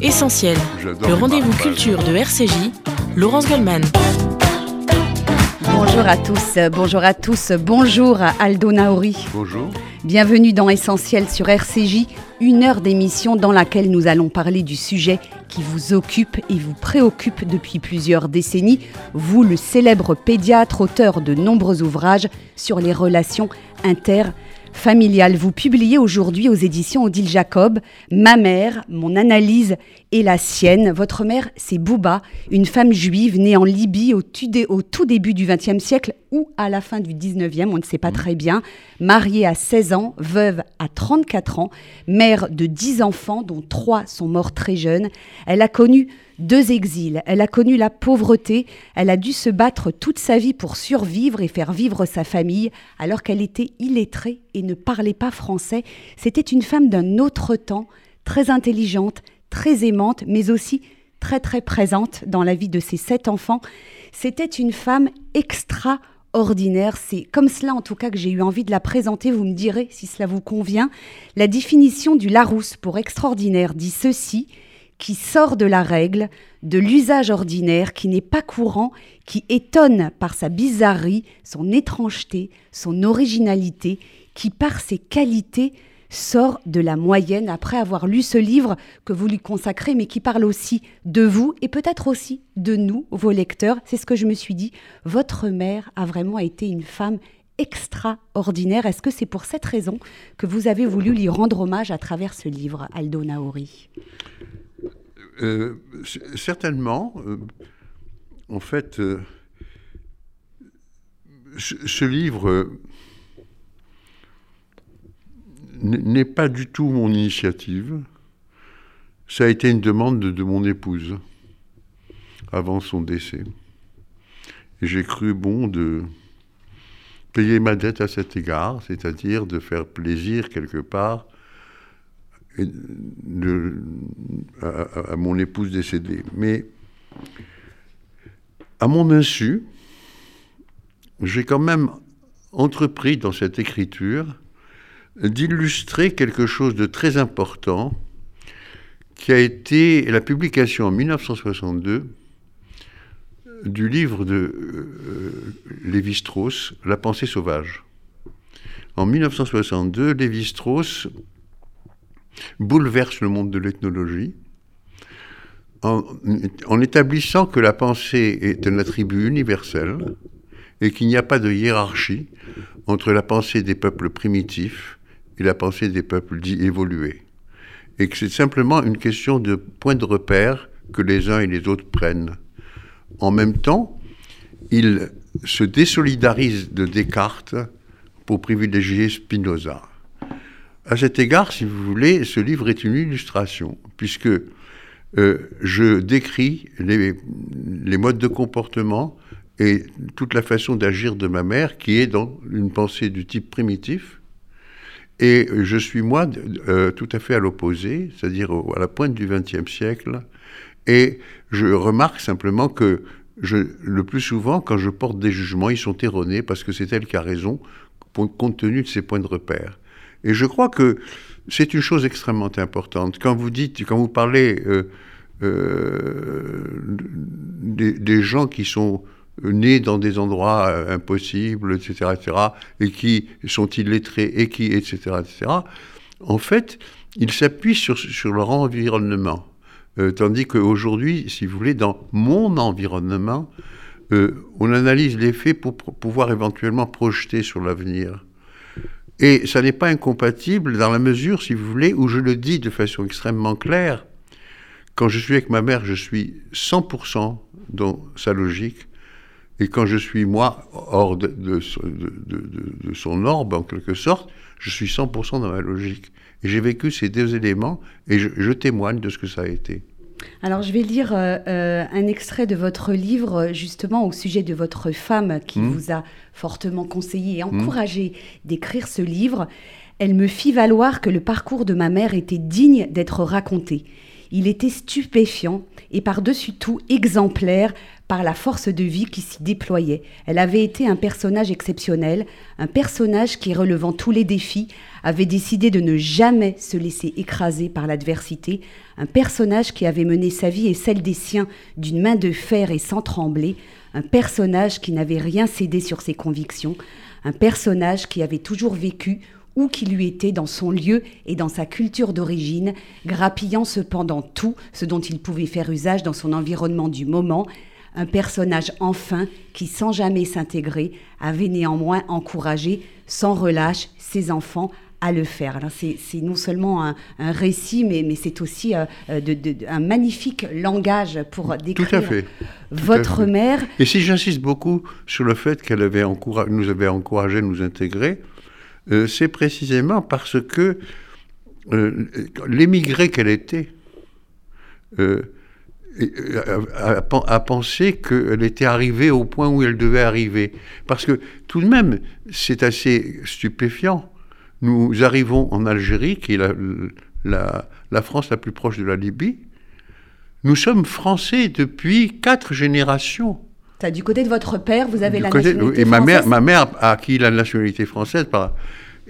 Essentiel, le rendez-vous culture de RCJ, Laurence Goldman. Bonjour à tous, bonjour à tous, bonjour à Aldo Naori. Bonjour. Bienvenue dans Essentiel sur RCJ, une heure d'émission dans laquelle nous allons parler du sujet qui vous occupe et vous préoccupe depuis plusieurs décennies, vous le célèbre pédiatre, auteur de nombreux ouvrages sur les relations inter familiale. Vous publiez aujourd'hui aux éditions Odile Jacob Ma mère, mon analyse et la sienne. Votre mère, c'est Bouba, une femme juive née en Libye au, tout début du XXe siècle ou à la fin du XIXe, on ne sait pas mmh. très bien. Mariée à 16 ans, veuve à 34 ans, mère de 10 enfants dont 3 sont morts très jeunes. Elle a connu deux exils, elle a connu la pauvreté, elle a dû se battre toute sa vie pour survivre et faire vivre sa famille alors qu'elle était illettrée et ne parlait pas français. C'était une femme d'un autre temps, très intelligente, très aimante, mais aussi très très présente dans la vie de ses sept enfants. C'était une femme extraordinaire. C'est comme cela en tout cas que j'ai eu envie de la présenter. Vous me direz si cela vous convient. La définition du Larousse pour extraordinaire dit ceci qui sort de la règle, de l'usage ordinaire, qui n'est pas courant, qui étonne par sa bizarrerie, son étrangeté, son originalité, qui par ses qualités sort de la moyenne après avoir lu ce livre que vous lui consacrez, mais qui parle aussi de vous et peut-être aussi de nous, vos lecteurs. C'est ce que je me suis dit. Votre mère a vraiment été une femme extraordinaire. Est-ce que c'est pour cette raison que vous avez voulu lui rendre hommage à travers ce livre, Aldo Naori euh, certainement. Euh, en fait, euh, ce, livre n'est pas du tout mon initiative. Ça a été une demande de, mon épouse avant son décès. J'ai cru bon de payer ma dette à cet égard, c'est-à-dire de faire plaisir quelque part à, mon épouse décédée. Mais à mon insu, j'ai quand même entrepris dans cette écriture d'illustrer quelque chose de très important qui a été la publication en 1962 du livre de euh, Lévi-Strauss, La pensée sauvage. En 1962, Lévi-Strauss bouleverse le monde de l'ethnologie en, établissant que la pensée est un attribut universel et qu'il n'y a pas de hiérarchie entre la pensée des peuples primitifs et la pensée des peuples dits évolués. Et que c'est simplement une question de point de repère que les uns et les autres prennent. En même temps, il se désolidarise de Descartes pour privilégier Spinoza. À cet égard, si vous voulez, ce livre est une illustration, puisque euh, je décris les, modes de comportement et toute la façon d'agir de ma mère qui est dans une pensée du type primitif. Et je suis moi euh, tout à fait à l'opposé, c'est-à-dire à la pointe du XXe siècle. Et je remarque simplement que le plus souvent, quand je porte des jugements, ils sont erronés parce que c'est elle qui a raison, compte tenu de ses points de repère. Et je crois que c'est une chose extrêmement importante. Quand vous dites, quand vous parlez euh, euh, des, gens qui sont nés dans des endroits euh, impossibles, etc., etc., et qui sont illettrés, et qui, etc., etc., en fait, ils s'appuient sur, sur, leur environnement. tandis qu'aujourd'hui, si vous voulez, dans mon environnement, on analyse les faits pour pouvoir éventuellement projeter sur l'avenir. Et ça n'est pas incompatible dans la mesure, si vous voulez, où je le dis de façon extrêmement claire. Quand je suis avec ma mère, je suis 100% dans sa logique. Et quand je suis, moi, hors de, son orbe, en quelque sorte, je suis 100% dans ma logique. J'ai vécu ces deux éléments et je témoigne de ce que ça a été. Alors je vais lire euh, euh, un extrait de votre livre justement au sujet de votre femme qui hmm. vous a fortement conseillé et hmm. encouragé d'écrire ce livre. Elle me fit valoir que le parcours de ma mère était digne d'être raconté. Il était stupéfiant et par-dessus tout exemplaire par la force de vie qui s'y déployait. Elle avait été un personnage exceptionnel, un personnage qui, relevant tous les défis, avait décidé de ne jamais se laisser écraser par l'adversité, un personnage qui avait mené sa vie et celle des siens d'une main de fer et sans trembler, un personnage qui n'avait rien cédé sur ses convictions, un personnage qui avait toujours vécu où qu'il lui était dans son lieu et dans sa culture d'origine, grappillant cependant tout ce dont il pouvait faire usage dans son environnement du moment, un personnage enfin qui, sans jamais s'intégrer, avait néanmoins encouragé sans relâche ses enfants à le faire. C'est non seulement un, récit, mais, mais c'est aussi euh, de, un magnifique langage pour décrire votre mère. Et si j'insiste beaucoup sur le fait qu'elle avait nous avait encouragé à nous intégrer, euh, c'est précisément parce que euh, l'émigré qu'elle était a, pensé qu'elle était arrivée au point où elle devait arriver. Parce que tout de même, c'est assez stupéfiant nous arrivons en Algérie, qui est la, France la plus proche de la Libye. Nous sommes français depuis quatre générations. du côté de votre père, vous avez la nationalité et ma mère, ma mère a acquis la nationalité française par.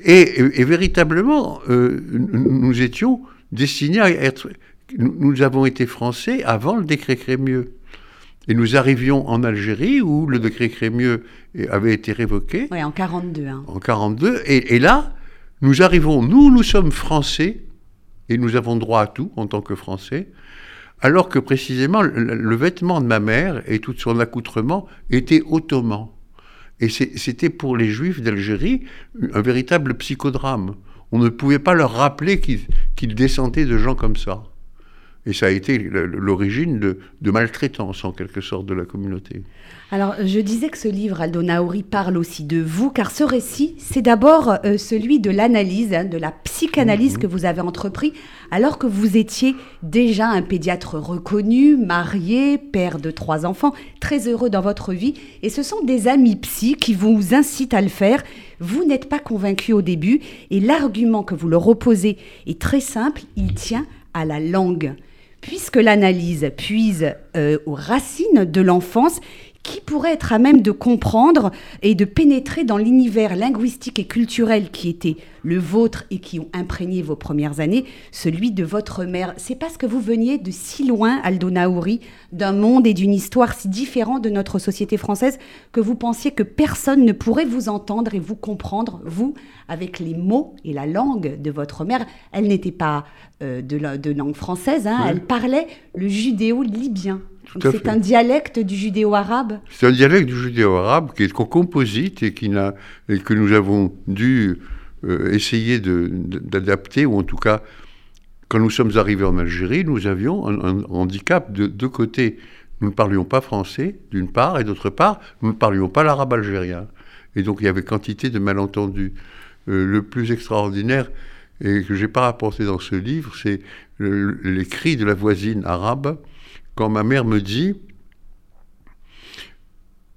Et, véritablement, euh, nous étions destinés à être. Nous avons été français avant le décret Crémieux. Et nous arrivions en Algérie où le décret Crémieux avait été révoqué. Oui, en 42. Hein. En 42. Et, et là, nous arrivons, nous, nous sommes français, et nous avons droit à tout en tant que français, alors que précisément le, vêtement de ma mère et tout son accoutrement était ottoman. Et c'était pour les juifs d'Algérie un véritable psychodrame. On ne pouvait pas leur rappeler qu'ils descendaient de gens comme ça. Et ça a été l'origine de, de, maltraitance, en quelque sorte, de la communauté. Alors, je disais que ce livre, Aldo Naori, parle aussi de vous, car ce récit, c'est d'abord euh, celui de l'analyse, hein, de la psychanalyse mhm. que vous avez entrepris, alors que vous étiez déjà un pédiatre reconnu, marié, père de trois enfants, très heureux dans votre vie. Et ce sont des amis psy qui vous incitent à le faire. Vous n'êtes pas convaincu au début, et l'argument que vous leur opposez est très simple, il tient à la langue puisque l'analyse puise euh, aux racines de l'enfance, qui pourrait être à même de comprendre et de pénétrer dans l'univers linguistique et culturel qui était le vôtre et qui ont imprégné vos premières années, celui de votre mère C'est parce que vous veniez de si loin, Aldo Naouri, d'un monde et d'une histoire si différents de notre société française, que vous pensiez que personne ne pourrait vous entendre et vous comprendre, vous, avec les mots et la langue de votre mère. Elle n'était pas euh, de, langue française, hein, elle parlait le judéo-libyen. C'est un dialecte du judéo-arabe C'est un dialecte du judéo-arabe qui est composite et, qui et que nous avons dû euh, essayer d'adapter, ou en tout cas, quand nous sommes arrivés en Algérie, nous avions un, handicap de deux côtés. Nous ne parlions pas français, d'une part, et d'autre part, nous ne parlions pas l'arabe algérien. Et donc il y avait quantité de malentendus. Euh, le plus extraordinaire, et que je n'ai pas rapporté dans ce livre, c'est les cris de la voisine arabe quand ma mère me dit,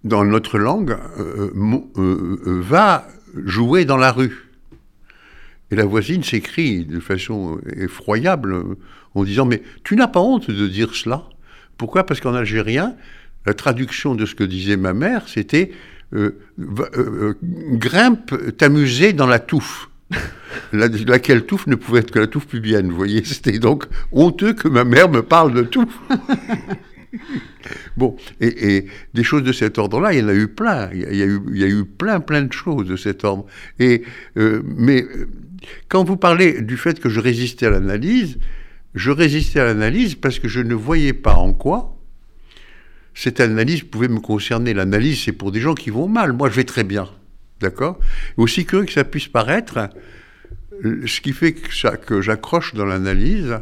dans notre langue, euh, euh, euh, va jouer dans la rue. Et la voisine s'écrie de façon effroyable en disant Mais tu n'as pas honte de dire cela? Pourquoi? Parce qu'en algérien, la traduction de ce que disait ma mère, c'était Grimpe t'amuser dans la touffe. laquelle touffe ne pouvait être que la touffe pubienne, vous voyez. C'était donc honteux que ma mère me parle de touffe. bon, et, des choses de cet ordre-là, il y en a eu plein. Il y a, eu, il y a eu, plein, plein de choses de cet ordre. Et, euh, mais euh, quand vous parlez du fait que je résistais à l'analyse, je résistais à l'analyse parce que je ne voyais pas en quoi cette analyse pouvait me concerner. L'analyse, c'est pour des gens qui vont mal. Moi, je vais très bien. D'accord Aussi curieux que ça puisse paraître, ce qui fait que, j'accroche dans l'analyse,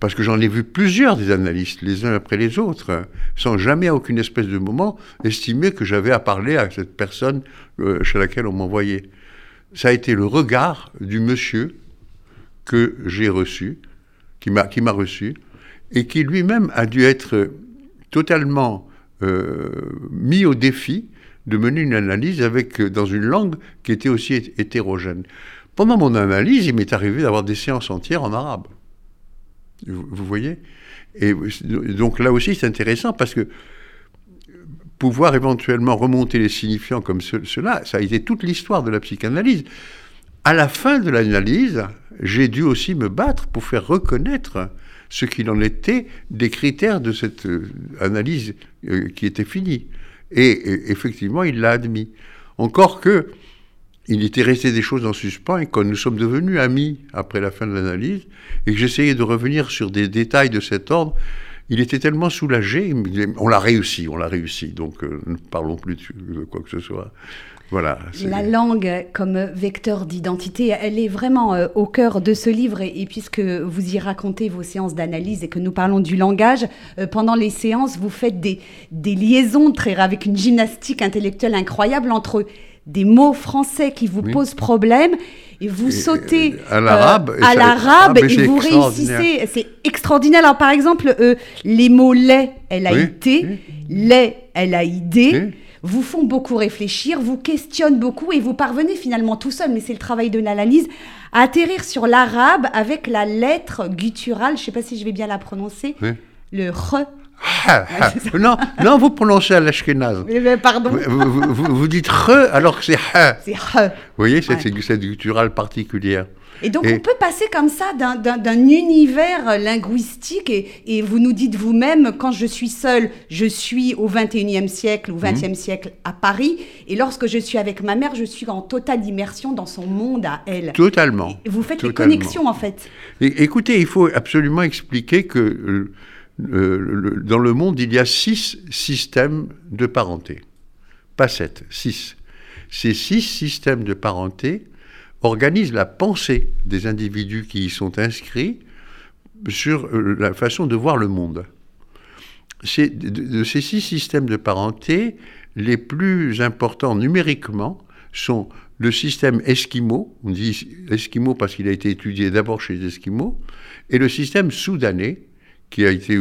parce que j'en ai vu plusieurs des analystes, les uns après les autres, sans jamais à aucune espèce de moment estimer que j'avais à parler à cette personne euh, chez laquelle on m'envoyait. Ça a été le regard du monsieur que j'ai reçu, qui m'a, reçu, et qui lui-même a dû être totalement euh, mis au défi de mener une analyse avec, euh, dans une langue qui était aussi hétérogène. Pendant mon analyse, il m'est arrivé d'avoir des séances entières en arabe. Vous, voyez? Et donc là aussi, c'est intéressant parce que pouvoir éventuellement remonter les signifiants comme cela. Ça a été toute l'histoire de la psychanalyse. À la fin de l'analyse, j'ai dû aussi me battre pour faire reconnaître ce qu'il en était des critères de cette euh, analyse euh, qui était finie. Et, effectivement, il l'a admis. Encore que, il était resté des choses en suspens et quand nous sommes devenus amis après la fin de l'analyse, et que j'essayais de revenir sur des détails de cet ordre, il était tellement soulagé, on l'a réussi, on l'a réussi, donc euh, ne parlons plus de quoi que ce soit. Voilà. La langue comme vecteur d'identité, elle est vraiment euh, au cœur de ce livre. Et, puisque vous y racontez vos séances d'analyse et que nous parlons du langage, euh, pendant les séances, vous faites des, des liaisons très, avec une gymnastique intellectuelle incroyable entre des mots français qui vous posent problème et vous sautez euh, à l'arabe à l'arabe et, vous réussissez. C'est extraordinaire. Alors par exemple les mots lait elle a été lait elle a idée vous font beaucoup réfléchir, vous questionnent beaucoup et vous parvenez finalement tout seul, mais c'est le travail de l'analyse, à atterrir sur l'arabe avec la lettre gutturale, je ne sais pas si je vais bien la prononcer, le re. non, non, vous prononcez à l'ashkenaz. Pardon. Vous, dites re alors que c'est ha. C'est re. Vous voyez, c'est cette gutturale particulière. Et donc on peut passer comme ça d'un univers linguistique et, vous nous dites vous-même, quand je suis seule, je suis au 21e siècle ou 20e mhm. siècle à Paris, et lorsque je suis avec ma mère, je suis en totale immersion dans son monde à elle. Totalement. vous faites les connexions en fait. écoutez, il faut absolument expliquer que euh, euh, dans le monde, il y a six systèmes de parenté. Pas sept, six. Ces six systèmes de parenté organise la pensée des individus qui y sont inscrits sur euh, la façon de voir le monde. De, ces six systèmes de parenté, les plus importants numériquement sont le système esquimau, on dit esquimau parce qu'il a été étudié d'abord chez les esquimaux, et le système soudanais, qui a été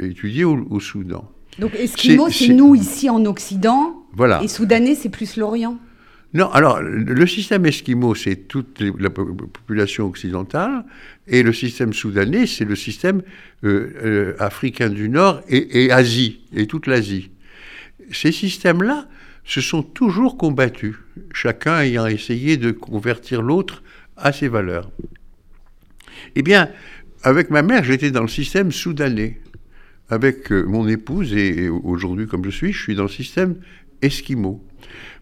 étudié au, Soudan. Donc esquimau, c'est nous ici en Occident, voilà. et soudanais, c'est plus l'Orient non, alors le système esquimau, c'est toute la population occidentale, et le système soudanais, c'est le système euh, euh, africain du Nord et, Asie, et toute l'Asie. Ces systèmes-là se sont toujours combattus, chacun ayant essayé de convertir l'autre à ses valeurs. Eh bien, avec ma mère, j'étais dans le système soudanais. Avec euh, mon épouse, et aujourd'hui comme je suis, je suis dans le système esquimau.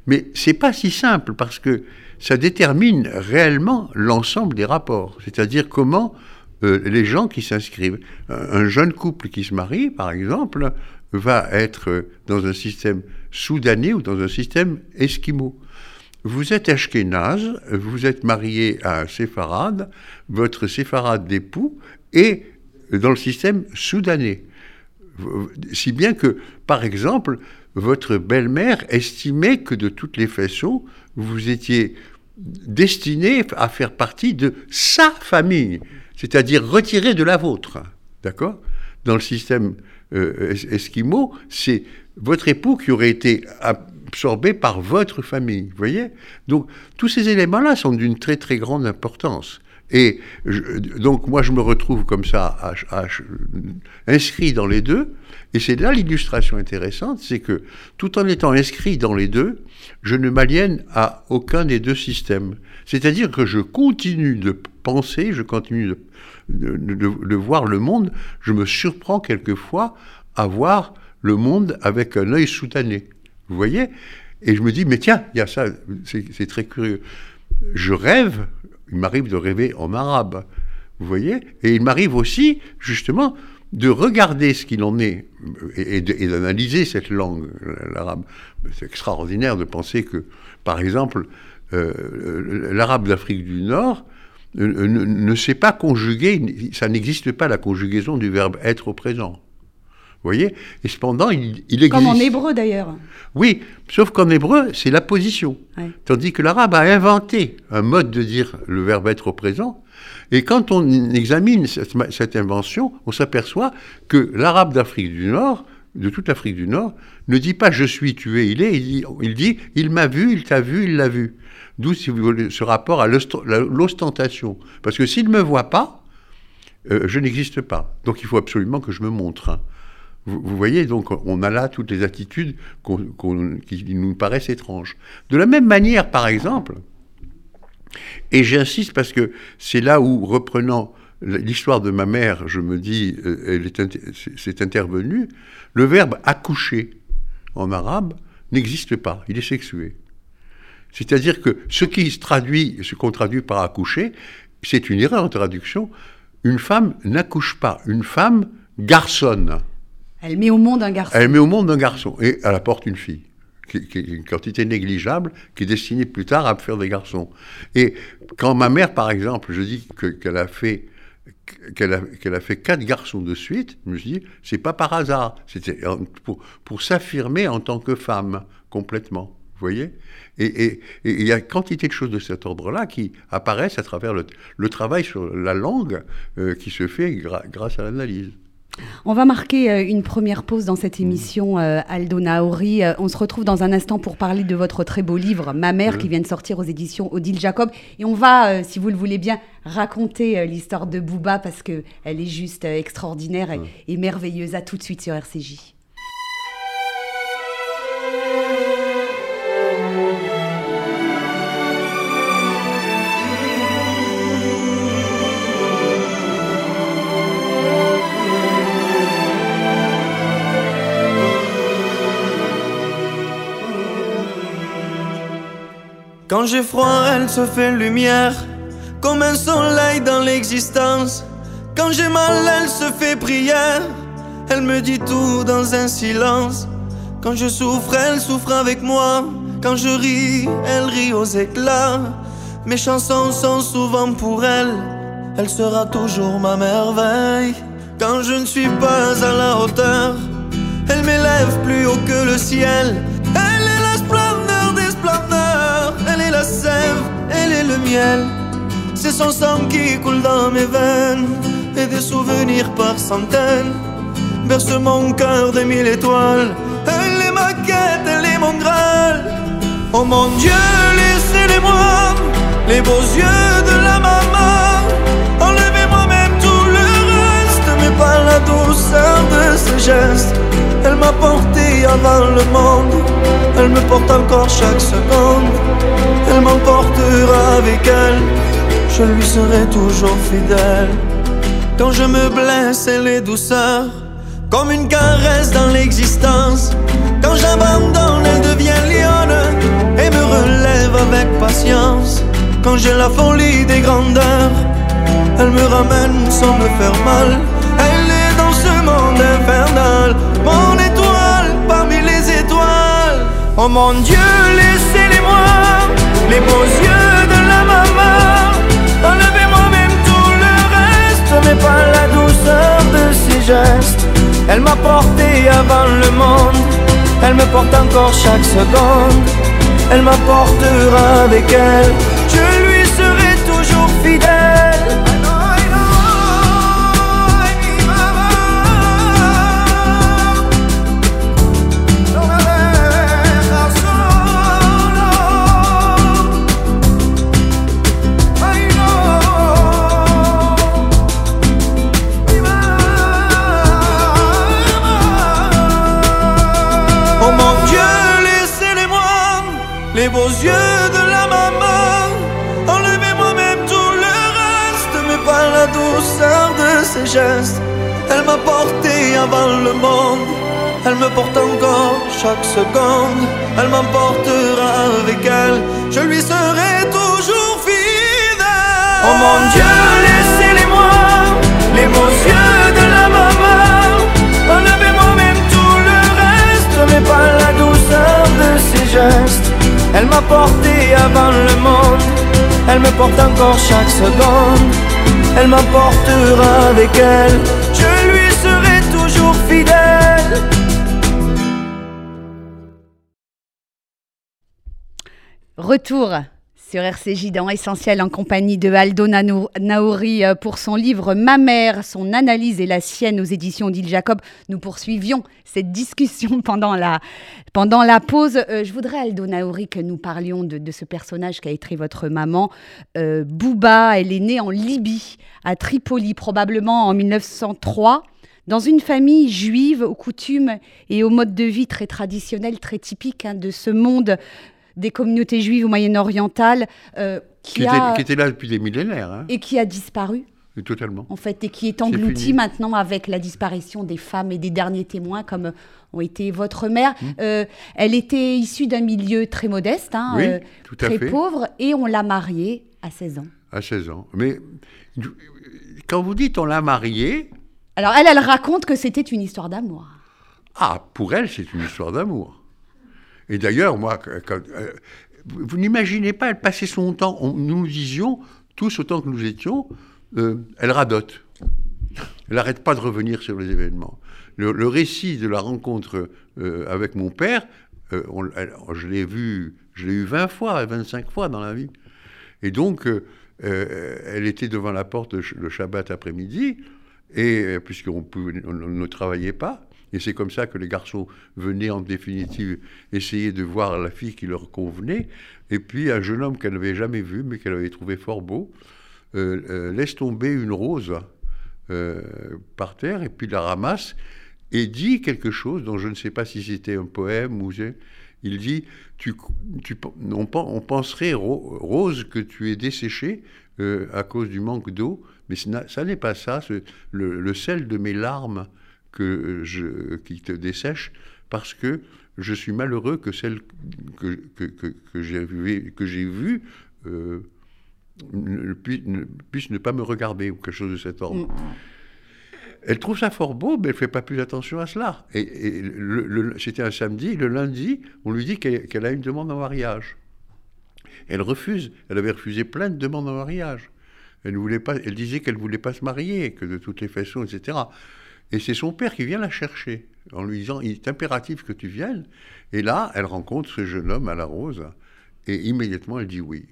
Mais c'est pas si simple parce que ça détermine réellement l'ensemble des rapports. C'est-à-dire comment euh, les gens qui s'inscrivent. Un jeune couple qui se marie, par exemple, va être dans un système soudanais ou dans un système esquimau. Vous êtes ashkénaze, vous êtes marié à un séfarade, votre séfarade d'époux est dans le système soudanais. Si bien que, par exemple, votre belle-mère estimait que de toutes les façons, vous étiez destiné à faire partie de sa famille, c'est-à-dire retiré de la vôtre. D'accord? Dans le système euh, esquimau, c'est votre époux qui aurait été absorbé par votre famille. Voyez? Donc, tous ces éléments-là sont d'une très très grande importance. Et donc, moi, je me retrouve comme ça, inscrit dans les deux. Et c'est là l'illustration intéressante, c'est que tout en étant inscrit dans les deux, je ne m'aliène à aucun des deux systèmes. C'est-à-dire que je continue de penser, je continue de, voir le monde, je me surprends quelquefois à voir le monde avec un œil soutané. Vous voyez? Et je me dis, mais tiens, il y a ça, c'est très curieux. Je rêve, il m'arrive de rêver en arabe, vous voyez Et il m'arrive aussi, justement, de regarder ce qu'il en est et, d'analyser cette langue, l'arabe. C'est extraordinaire de penser que, par exemple, euh, l'arabe d'Afrique du Nord ne, sait pas conjuguer, ça n'existe pas la conjugaison du verbe être au présent. Vous voyez Et cependant, il, existe. Comme en hébreu d'ailleurs. Oui, sauf qu'en hébreu, c'est la position. Tandis que l'arabe a inventé un mode de dire le verbe être au présent et quand on examine cette, invention, on s'aperçoit que l'arabe d'Afrique du Nord, de toute l'Afrique du Nord, ne dit pas je suis tué, il est, il dit il, m'a vu, il t'a vu, il l'a vu. D'où ce rapport à l'ostentation. Parce que s'il ne me voit pas, euh, je n'existe pas. Donc il faut absolument que je me montre. Vous, voyez, donc on a là toutes les attitudes qui nous paraissent étranges. De la même manière, par exemple, et j'insiste parce que c'est là où, reprenant l'histoire de ma mère, je me dis, euh, c'est intervenu, le verbe accoucher en arabe n'existe pas, il est sexué. C'est-à-dire que ce qui se traduit, ce qu'on traduit par accoucher, c'est une erreur en traduction. Une femme n'accouche pas, une femme garçonne. Elle met au monde un garçon. Elle met au monde un garçon et elle apporte une fille, qui, est une quantité négligeable, qui est destinée plus tard à faire des garçons. Et quand ma mère, par exemple, je dis qu'elle a fait qu'elle a, a, fait quatre garçons de suite, je me suis dit, c'est pas par hasard, c'était pour, pour s'affirmer en tant que femme, complètement. Vous voyez? Et il y a quantité de choses de cet ordre-là qui apparaissent à travers le, travail sur la langue euh, qui se fait grâce à l'analyse. On va marquer euh, une première pause dans cette émission, euh, Aldo Naori. Euh, on se retrouve dans un instant pour parler de votre très beau livre, Ma mère, qui vient de sortir aux éditions Odile Jacob. Et on va, si vous le voulez bien, raconter l'histoire de Booba parce qu'elle est juste extraordinaire et, merveilleuse. À tout de suite sur RCJ. Quand j'ai froid, elle se fait lumière, comme un soleil dans l'existence. Quand j'ai mal, elle se fait prière, elle me dit tout dans un silence. Quand je souffre, elle souffre avec moi. Quand je ris, elle rit aux éclats. Mes chansons sont souvent pour elle, elle sera toujours ma merveille. Quand je ne suis pas à la hauteur, elle m'élève plus haut que le ciel. Elle est le miel. C'est son sang qui coule dans mes veines et des souvenirs par centaines berce mon cœur de mille étoiles. Elle est ma quête, elle est mon graal. Oh mon Dieu, laissez-les-moi, les beaux yeux de la maman. Enlevez-moi même tout le reste, mais pas la douceur de ses gestes. Elle m'a porté avant le monde, elle me porte encore chaque seconde. Elle m'emportera avec elle, je lui serai toujours fidèle. Quand je me blesse, elle est douceur, comme une caresse dans l'existence. Quand j'abandonne, elle devient lionne et me relève avec patience. Quand j'ai la folie des grandeurs, elle me ramène sans me faire mal. Elle est dans ce monde infernal Oh mon Dieu, laissez-les-moi, les beaux yeux de la maman. Enlevez-moi même tout le reste, mais pas la douceur de ses gestes. Elle m'a porté avant le monde, elle me porte encore chaque seconde. Elle m'apportera avec elle, je lui serai toujours fidèle. Elle m'a porté avant le monde. Elle me porte encore chaque seconde. Elle m'emportera avec elle. Je lui serai toujours fidèle. Oh mon Dieu, laissez-les-moi, les beaux yeux de la maman. Enlevez-moi même tout le reste, mais pas la douceur de ses gestes. Elle m'a porté avant le monde. Elle me porte encore chaque seconde elle m'emportera avec elle, je lui serai toujours fidèle. Retour sur RCJ dans Essentiel en compagnie de Aldo Naori euh, pour son livre Ma mère, son analyse et la sienne aux éditions d'Île Jacob. Nous poursuivions cette discussion pendant la, pendant la pause. Euh, je voudrais, Aldo Naori, que nous parlions de, ce personnage qui a été votre maman. Euh, Bouba, elle est née en Libye, à Tripoli, probablement en 1903 Dans une famille juive, aux coutumes et au mode de vie très traditionnel, très typique hein, de ce monde des communautés juives au Moyen-Oriental, euh, qui, était, là depuis des millénaires. Hein. Et qui a disparu. totalement. En fait, et qui est englouti maintenant avec la disparition des femmes et des derniers témoins comme ont été votre mère. Mmh. Euh, elle était issue d'un milieu très modeste, hein, euh, très pauvre, et on l'a mariée à 16 ans. À 16 ans. Mais quand vous dites on l'a mariée... Alors elle, elle raconte que c'était une histoire d'amour. Ah, pour elle, c'est une histoire d'amour. Et d'ailleurs, moi, euh, vous n'imaginez pas, elle passait son temps, nous nous disions, tous autant que nous étions, elle radote. Elle n'arrête pas de revenir sur les événements le, récit de la rencontre euh, avec mon père, euh, je l'ai vu, je l'ai eu 20 fois, 25 fois dans la vie. Et donc, euh, elle était devant la porte le Shabbat après-midi, et puisqu'on on, ne travaillait pas, et c'est comme ça que les garçons venaient en définitive essayer de voir la fille qui leur convenait. Et puis un jeune homme qu'elle n'avait jamais vu, mais qu'elle avait trouvé fort beau, laisse tomber une rose par terre et puis la ramasse et dit quelque chose dont je ne sais pas si c'était un poème ou il dit tu, tu, on, penserait Rose que tu es desséché euh, à cause du manque d'eau, mais ça n'est pas ça. Le, sel de mes larmes que je, qui te dessèche parce que je suis malheureux que celle que, que, que, j'ai vue vu, euh, ne, puisse, ne pas me regarder ou quelque chose de cet ordre. Mm. Elle trouve ça fort beau, mais elle ne fait pas plus attention à cela. Et, c'était un samedi, le lundi, on lui dit qu'elle a une demande en mariage. Elle refuse. Elle avait refusé plein de demandes en mariage. Elle, ne voulait pas, elle disait qu'elle ne voulait pas se marier, que de toutes les façons, etc. Et c'est son père qui vient la chercher, en lui disant Il est impératif que tu viennes. Et là, elle rencontre ce jeune homme à la rose, et immédiatement, elle dit oui.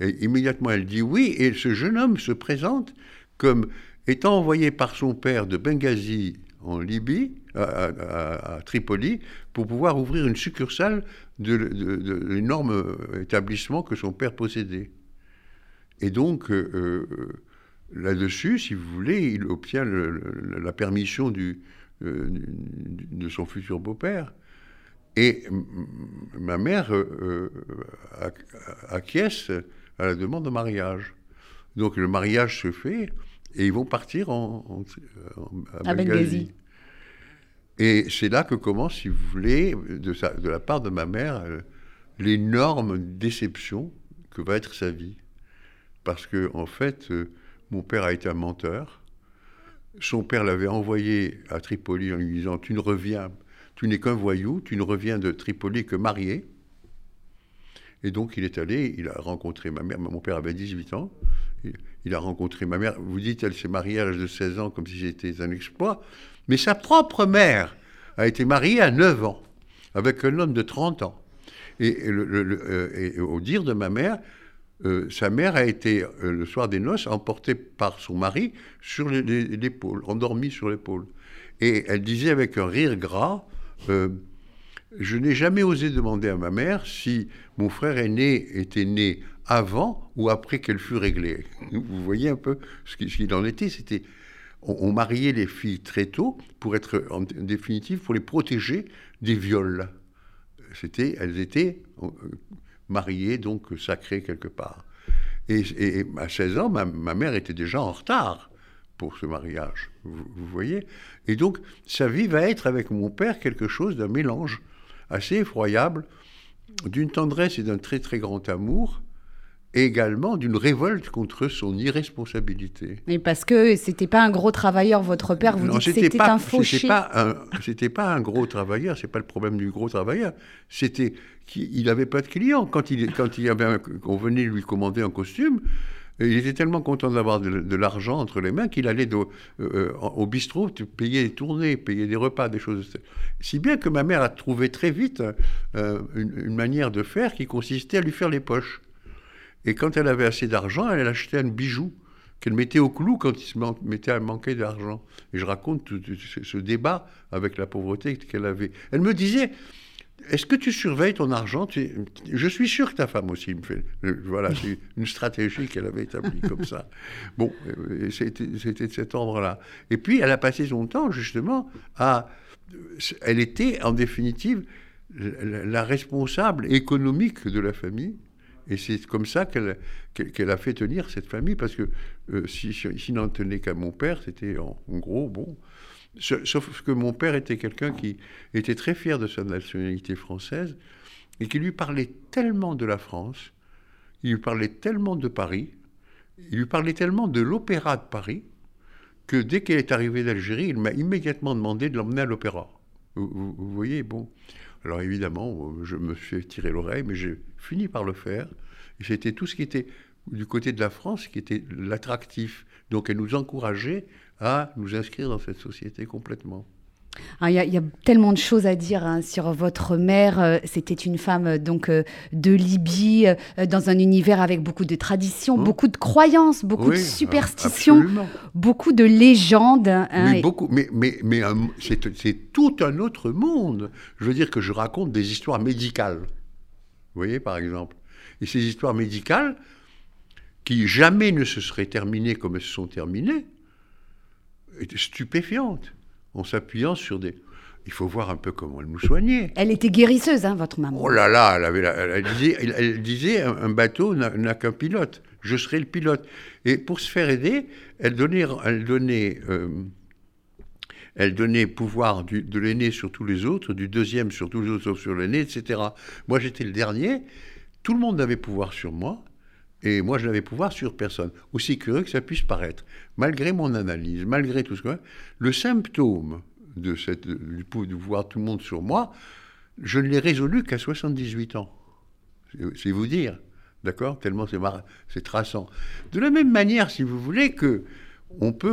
Et immédiatement, elle dit oui, et ce jeune homme se présente comme étant envoyé par son père de Benghazi en Libye, à, Tripoli, pour pouvoir ouvrir une succursale de, l'énorme établissement que son père possédait. Et donc, euh, euh, là-dessus, si vous voulez, il obtient la permission du, euh, de son futur beau-père. Et ma mère acquiesce à la demande de mariage. Donc le mariage se fait, et ils vont partir en, à, Benghazi. Et c'est là que commence, si vous voulez, de, de la part de ma mère, euh, l'énorme déception que va être sa vie. Parce que, en fait, euh, mon père a été un menteur. Son père l'avait envoyé à Tripoli en lui disant Tu ne reviens, tu n'es qu'un voyou, tu ne reviens de Tripoli que marié. Et donc il est allé, il a rencontré ma mère. Mon père avait 18 ans il a rencontré ma mère. Vous dites, elle s'est mariée à l'âge de 16 ans comme si c'était un exploit. Mais sa propre mère a été mariée à 9 ans avec un homme de 30 ans. Et, euh, au dire de ma mère, euh, sa mère a été, euh, le soir des noces, emportée par son mari sur l'épaule, endormie sur l'épaule. Et elle disait avec un rire gras, je n'ai jamais osé demander à ma mère si mon frère aîné était né avant ou après qu'elle fût réglée. Vous voyez un peu ce qu'il en était. C'était on, mariait les filles très tôt pour être en, définitive pour les protéger des viols. C'était, elles étaient mariées donc sacrées quelque part. Et, à 16 ans, ma, mère était déjà en retard pour ce mariage. Vous, voyez Et donc, sa vie va être avec mon père quelque chose d'un mélange assez effroyable d'une tendresse et d'un très très grand amour, et également d'une révolte contre son irresponsabilité. Mais parce que c'était pas un gros travailleur, votre père, vous dites que c'était un fauché. C'était pas, un gros travailleur, c'est pas le problème du gros travailleur. C'était qu'il n'avait pas de clients. Quand il, quand il avait on venait lui commander un costume, il était tellement content d'avoir de, l'argent entre les mains qu'il allait euh, au bistrot payer des tournées, payer des repas, des choses. Si bien que ma mère a trouvé très vite euh, une, manière de faire qui consistait à lui faire les poches. Et quand elle avait assez d'argent, elle achetait un bijou qu'elle mettait au clou quand il se mettait à manquer d'argent. Et je raconte ce débat avec la pauvreté qu'elle avait. Elle me disait, est-ce que tu surveilles ton argent? Je suis sûr que ta femme aussi me fait. Euh, voilà, c'est une stratégie qu'elle avait établie comme ça. Bon, c'était de cet ordre-là. Et puis, elle a passé son temps, justement, à. Elle était, en définitive, la responsable économique de la famille. Et c'est comme ça qu'elle a fait tenir cette famille, parce que euh, si, si n'en tenait qu'à mon père, c'était en, gros, bon, Sauf que mon père était quelqu'un qui était très fier de sa nationalité française et qui lui parlait tellement de la France, il lui parlait tellement de Paris, il lui parlait tellement de l'opéra de Paris, que dès qu'il est arrivé d'Algérie, il m'a immédiatement demandé de l'emmener à l'opéra. Vous, voyez, bon. Alors évidemment, je me suis tiré l'oreille, mais j'ai fini par le faire. C'était tout ce qui était du côté de la France qui était l'attractif. Donc elle nous encourageait à nous inscrire dans cette société complètement. Il y, a tellement de choses à dire hein, sur votre mère. Euh, c'était une femme euh, donc euh, de Libye, dans un univers avec beaucoup de traditions, hein beaucoup de croyances, beaucoup de superstitions, beaucoup de légendes. Hein, mais, beaucoup, mais, mais, mais c'est tout un autre monde. Je veux dire que je raconte des histoires médicales. Vous voyez, par exemple. Et ces histoires médicales, qui jamais ne se seraient terminées comme elles se sont terminées, était stupéfiante, en s'appuyant sur des... Il faut voir un peu comment elle nous soignait. Elle était guérisseuse, hein, votre maman. Oh là là, elle, avait elle, disait, elle, disait, un bateau n'a qu'un pilote. Je serai le pilote. Et pour se faire aider, elle donnait, elle donnait, euh, elle donnait pouvoir de l'aîné sur tous les autres, du deuxième sur tous les autres sauf sur l'aîné, etc. Moi, j'étais le dernier. Tout le monde avait pouvoir sur moi. Et moi, je n'avais pouvoir sur personne, aussi curieux que ça puisse paraître. Malgré mon analyse, malgré tout ce que... Le symptôme de, cette, du de voir tout le monde sur moi, je ne l'ai résolu qu'à 78 ans. C'est vous dire, d'accord? Tellement c'est traçant. De la même manière, si vous voulez, que on peut,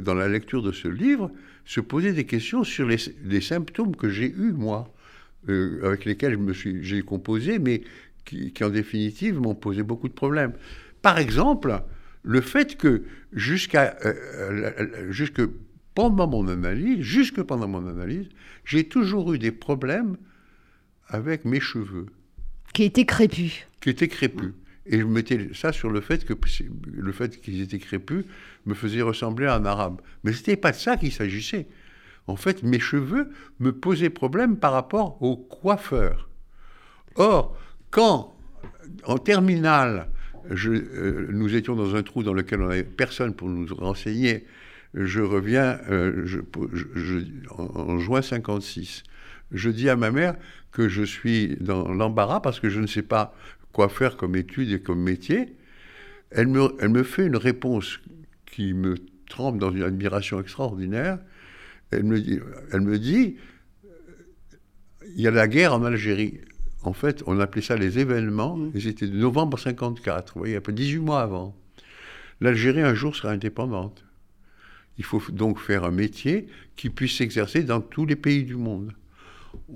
dans la lecture de ce livre, se poser des questions sur les, symptômes que j'ai eus, moi, euh, avec lesquels j'ai composé, mais qui, en définitive m'ont posé beaucoup de problèmes. Par exemple, le fait que jusqu'à euh, euh, jusque pendant mon analyse, jusque pendant mon analyse, j'ai toujours eu des problèmes avec mes cheveux. Qui étaient crépus. Qui étaient crépus. Et je mettais ça sur le fait que le fait qu'ils étaient crépus me faisait ressembler à un arabe. Mais ce n'était pas de ça qu'il s'agissait. En fait, mes cheveux me posaient problème par rapport au coiffeur. Or, quand, en terminale, euh, nous étions dans un trou dans lequel on n'avait personne pour nous renseigner, je reviens euh, en, juin 56. Je dis à ma mère que je suis dans l'embarras parce que je ne sais pas quoi faire comme étude et comme métier. Elle me, fait une réponse qui me trempe dans une admiration extraordinaire. Elle me dit, elle me dit il y a la guerre en Algérie en fait, on appelait ça les événements, et c'était de novembre 54, vous voyez, peu 18 mois avant. L'Algérie, un jour, sera indépendante. Il faut donc faire un métier qui puisse s'exercer dans tous les pays du monde.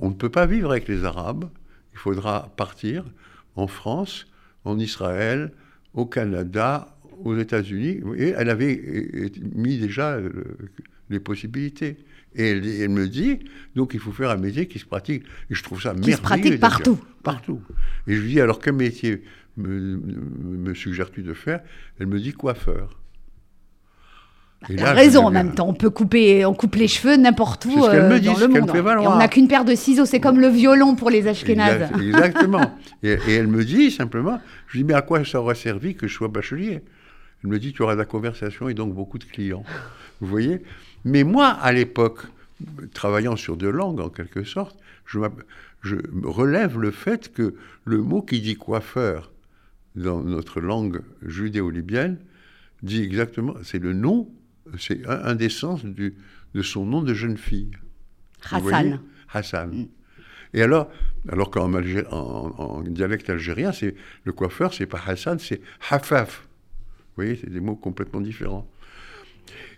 On ne peut pas vivre avec les Arabes, il faudra partir en France, en Israël, au Canada, aux États-Unis. Et elle avait mis déjà les possibilités. Et elle, me dit, donc il faut faire un métier qui se pratique. Et je trouve ça merveilleux. Qui se pratique partout. Partout. Et je lui dis, alors quel métier me, suggères-tu de faire? Elle me dit coiffeur. elle a raison en même temps. On peut couper, on coupe les cheveux n'importe où euh, me dit, dans le monde. Et on n'a qu'une paire de ciseaux. C'est comme le violon pour les Ashkénazes. exactement. et, et, elle me dit simplement, je lui dis mais à quoi ça aura servi que je sois bachelier? Elle me dit tu auras de la conversation et donc beaucoup de clients. Vous voyez? Mais moi, à l'époque, travaillant sur deux langues en quelque sorte, je, relève le fait que le mot qui dit coiffeur dans notre langue judéo-libyenne dit exactement, c'est le nom, c'est un, des sens du, de son nom de jeune fille. Hassan. Hassan. Mm. Et alors, alors qu'en en, dialecte algérien, c'est le coiffeur, c'est pas Hassan, c'est Hafaf. Vous voyez, c'est des mots complètement différents.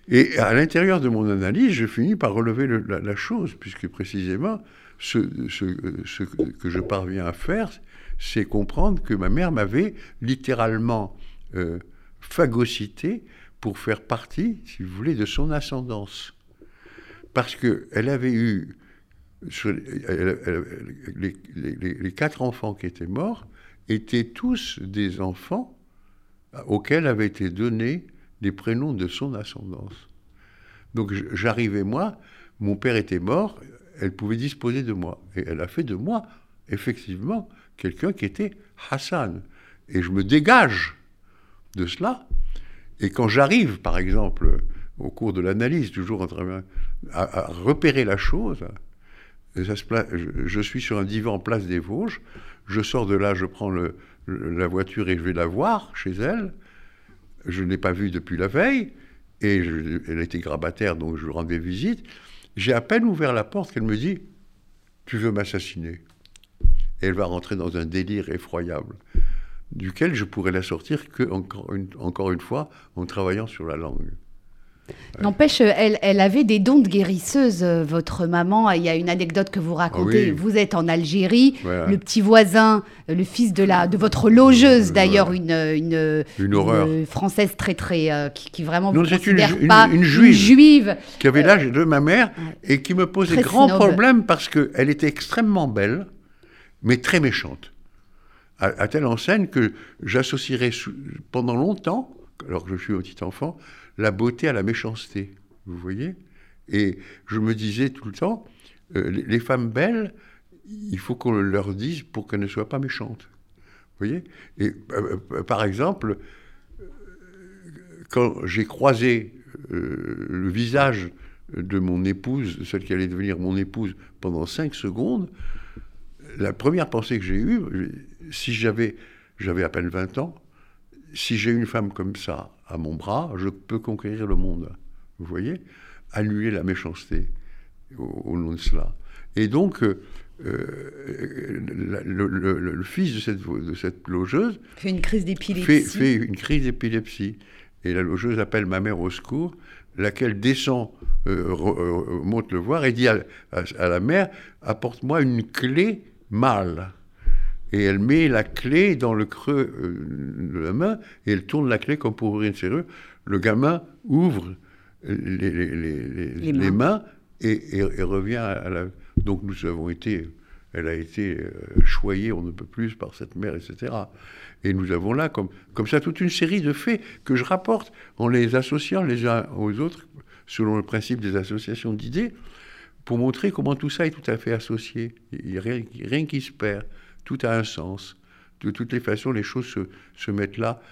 Et à l'intérieur de mon analyse, je finis par relever la, chose, puisque précisément, ce, que je parviens à faire, c'est comprendre que ma mère m'avait littéralement euh, phagocyté pour faire partie, si vous voulez, de son ascendance. Parce qu'elle avait eu les, quatre enfants qui étaient morts étaient tous des enfants auxquels avaient été donnés les prénoms de son ascendance. Donc j'arrivais, moi, mon père était mort, elle pouvait disposer de moi. Et elle a fait de moi, effectivement, quelqu'un qui était Hassan. Et je me dégage de cela. Et quand j'arrive, par exemple, au cours de l'analyse, toujours en train à, repérer la chose, je, suis sur un divan en place des Vosges, je sors de là, je prends la voiture et je vais la voir chez elle. Je ne l'ai pas vue depuis la veille, et elle était grabataire, donc je lui rendais visite. J'ai à peine ouvert la porte qu'elle me dit Tu veux m'assassiner? Et elle va rentrer dans un délire effroyable, duquel je pourrais la sortir que, encore une fois, en travaillant sur la langue. N'empêche, elle, elle, avait des dons de guérisseuse, euh, votre maman. Il y a une anecdote que vous racontez. Vous êtes en Algérie, le petit voisin, euh, le fils de, la, de votre logeuse, d'ailleurs, une, une, une, française très, très. Euh, qui, vraiment ne considère pas une, juive, Qui avait l'âge de ma mère et qui me posait grand problème parce qu'elle était extrêmement belle, mais très méchante. À, à telle enseigne que j'associerais pendant longtemps, alors que je suis petit enfant, la beauté à la méchanceté. Vous voyez? Et je me disais tout le temps, euh, les, femmes belles, il faut qu'on leur dise pour qu'elles ne soient pas méchantes. Vous voyez? Et euh, euh, par exemple, quand j'ai croisé le visage de mon épouse, celle qui allait devenir mon épouse, pendant cinq secondes, la première pensée que j'ai eue, si j'avais, j'avais à peine 20 ans, si j'ai une femme comme ça à mon bras, je peux conquérir le monde. Vous voyez? Annuler la méchanceté au, nom de cela. Et donc, euh, euh, le, fils de cette, de cette logeuse fait une crise d'épilepsie. Fait, une crise d'épilepsie. Et la logeuse appelle ma mère au secours, laquelle descend, euh, monte le voir et dit à, à la mère Apporte-moi une clé mâle et elle met la clé dans le creux euh, de la main et elle tourne la clé comme pour ouvrir une serrure. Le gamin ouvre les, mains, et, revient à la. Donc nous avons été. Elle a été euh, choyée, on ne peut plus, par cette mère, etc. Et nous avons là, comme, comme ça, toute une série de faits que je rapporte en les associant les uns aux autres, selon le principe des associations d'idées, pour montrer comment tout ça est tout à fait associé. Il n'y a rien, rien qui se perd tout a un sens. De toutes les façons, les choses se, mettent là,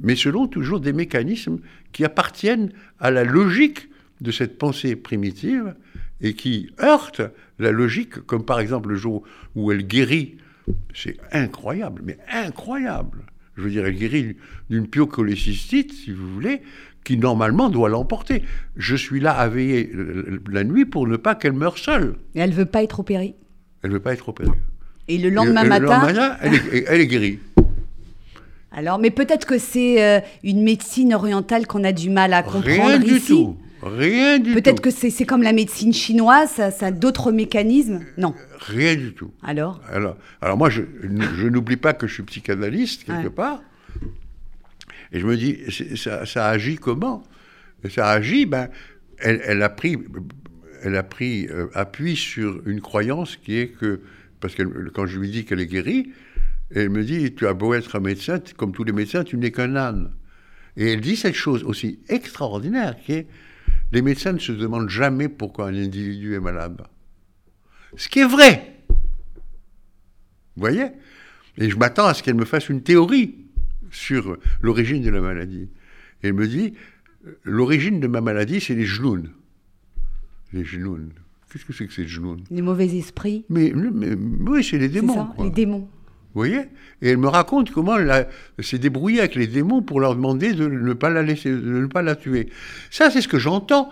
mais selon toujours des mécanismes qui appartiennent à la logique de cette pensée primitive et qui heurtent la logique, comme par exemple le jour où elle guérit. C'est incroyable, mais incroyable. Je veux dire, elle guérit d'une pyocholécystite, si vous voulez, qui normalement doit l'emporter. Je suis là à veiller la nuit pour ne pas qu'elle meure seule. Et elle ne veut pas être opérée? Elle ne veut pas être opérée. Et le lendemain matin. elle, est, guérie. Alors, mais peut-être que c'est euh, une médecine orientale qu'on a du mal à comprendre Rien du tout. Rien du tout. Peut-être que c'est comme la médecine chinoise, ça, a d'autres mécanismes. Non. Rien du tout. Alors Alors, alors moi, je, n'oublie pas que je suis psychanalyste, quelque part. Et je me dis, ça, agit comment? Ça agit, ben, elle, a pris, elle a pris euh, appui sur une croyance qui est que parce que quand je lui dis qu'elle est guérie, elle me dit Tu as beau être un médecin, comme tous les médecins, tu n'es qu'un âne. Et elle dit cette chose aussi extraordinaire qui est Les médecins ne se demandent jamais pourquoi un individu est malade. Ce qui est vrai. Vous voyez? Et je m'attends à ce qu'elle me fasse une théorie sur l'origine de la maladie. Elle me dit L'origine de ma maladie, c'est les genoux. Les genoux. Qu'est-ce que c'est que ces genoux Les mauvais esprits mais, Oui, c'est les démons. Ça, les démons. Vous voyez? Et elle me raconte comment elle s'est débrouillée avec les démons pour leur demander de ne pas la laisser, de ne pas la tuer. Ça, c'est ce que j'entends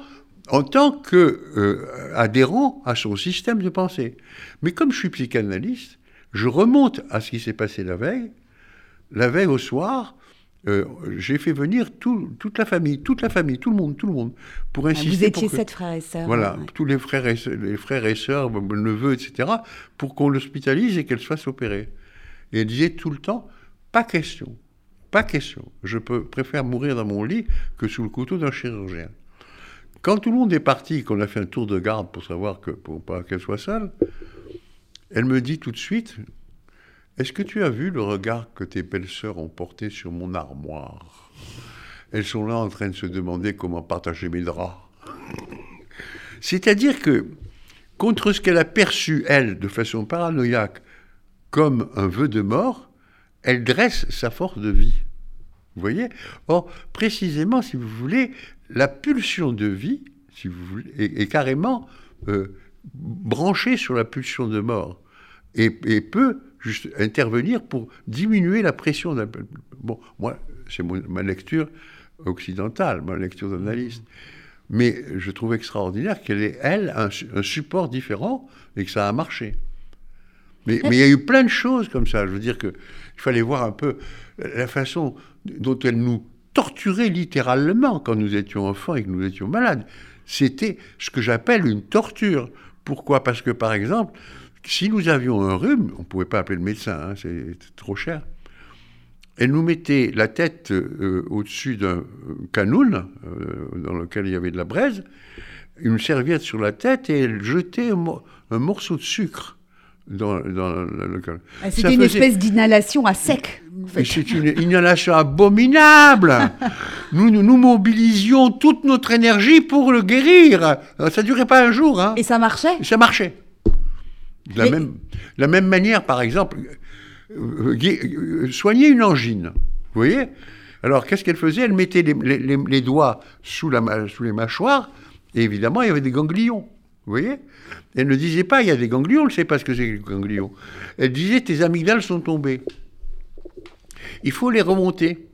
en tant qu'adhérent euh, à son système de pensée. Mais comme je suis psychanalyste, je remonte à ce qui s'est passé la veille. La veille au soir, euh, j'ai fait venir toute la famille, toute la famille, tout le monde, tout le monde, pour ah, insister. Vous étiez sept frères et sœurs. Voilà, tous les frères et, les frères et sœurs, neveux, etc., pour qu'on l'hospitalise et qu'elle soit opérée. Et elle disait tout le temps, pas question, pas question. Je peux, préfère mourir dans mon lit que sous le couteau d'un chirurgien. Quand tout le monde est parti, qu'on a fait un tour de garde pour savoir que, pour pas qu'elle soit seule, elle me dit tout de suite Est-ce que tu as vu le regard que tes belles-sœurs ont porté sur mon armoire? Elles sont là en train de se demander comment partager mes draps. C'est-à-dire que, contre ce qu'elle a perçu, elle, de façon paranoïaque, comme un vœu de mort, elle dresse sa force de vie. Vous voyez? Or, précisément, si vous voulez, la pulsion de vie, si vous voulez, est, carrément euh, branchée sur la pulsion de mort et, peut juste intervenir pour diminuer la pression. Bon, moi, c'est ma lecture occidentale, ma lecture d'analyste. Mais je trouve extraordinaire qu'elle ait, elle, un, support différent et que ça a marché. Mais, mais il y a eu plein de choses comme ça. Je veux dire qu'il fallait voir un peu la façon dont elle nous torturait littéralement quand nous étions enfants et que nous étions malades. C'était ce que j'appelle une torture. Pourquoi? Parce que, par exemple, si nous avions un rhume, on ne pouvait pas appeler le médecin, hein, c'est trop cher. Elle nous mettait la tête euh, au-dessus d'un canoun euh, dans lequel il y avait de la braise, une serviette sur la tête et elle jetait un, morceau de sucre dans, le canoun. Ah, c'était une espèce d'inhalation à sec. C'est une inhalation abominable. nous, nous, mobilisions toute notre énergie pour le guérir. Ça ne durait pas un jour. Hein. Et ça marchait? Ça marchait. De la, même, la même manière, par exemple, euh, euh, soigner une angine. Vous voyez? Alors, qu'est-ce qu'elle faisait? Elle mettait les, doigts sous, la, sous les mâchoires, et évidemment, il y avait des ganglions. Vous voyez? Elle ne disait pas, il y a des ganglions, elle ne sait pas ce que c'est que les ganglions. Elle disait, tes amygdales sont tombées. Il faut les remonter.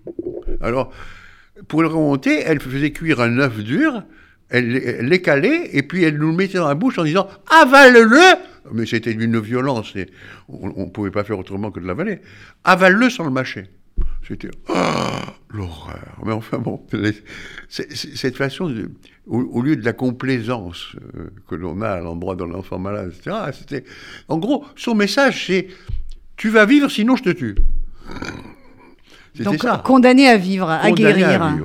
Alors, pour les remonter, elle faisait cuire un œuf dur, elle, les calait, et puis elle nous le mettait dans la bouche en disant avale-le Mais c'était d'une violence, on ne pouvait pas faire autrement que de l'avaler. Avale-le sans le mâcher. C'était ah, l'horreur. Mais enfin bon, cette façon, au, lieu de la complaisance euh, que l'on a à l'endroit de l'enfant malade, etc., c'était. En gros, son message, c'est Tu vas vivre, sinon je te tue. Donc condamné à vivre, à guérir.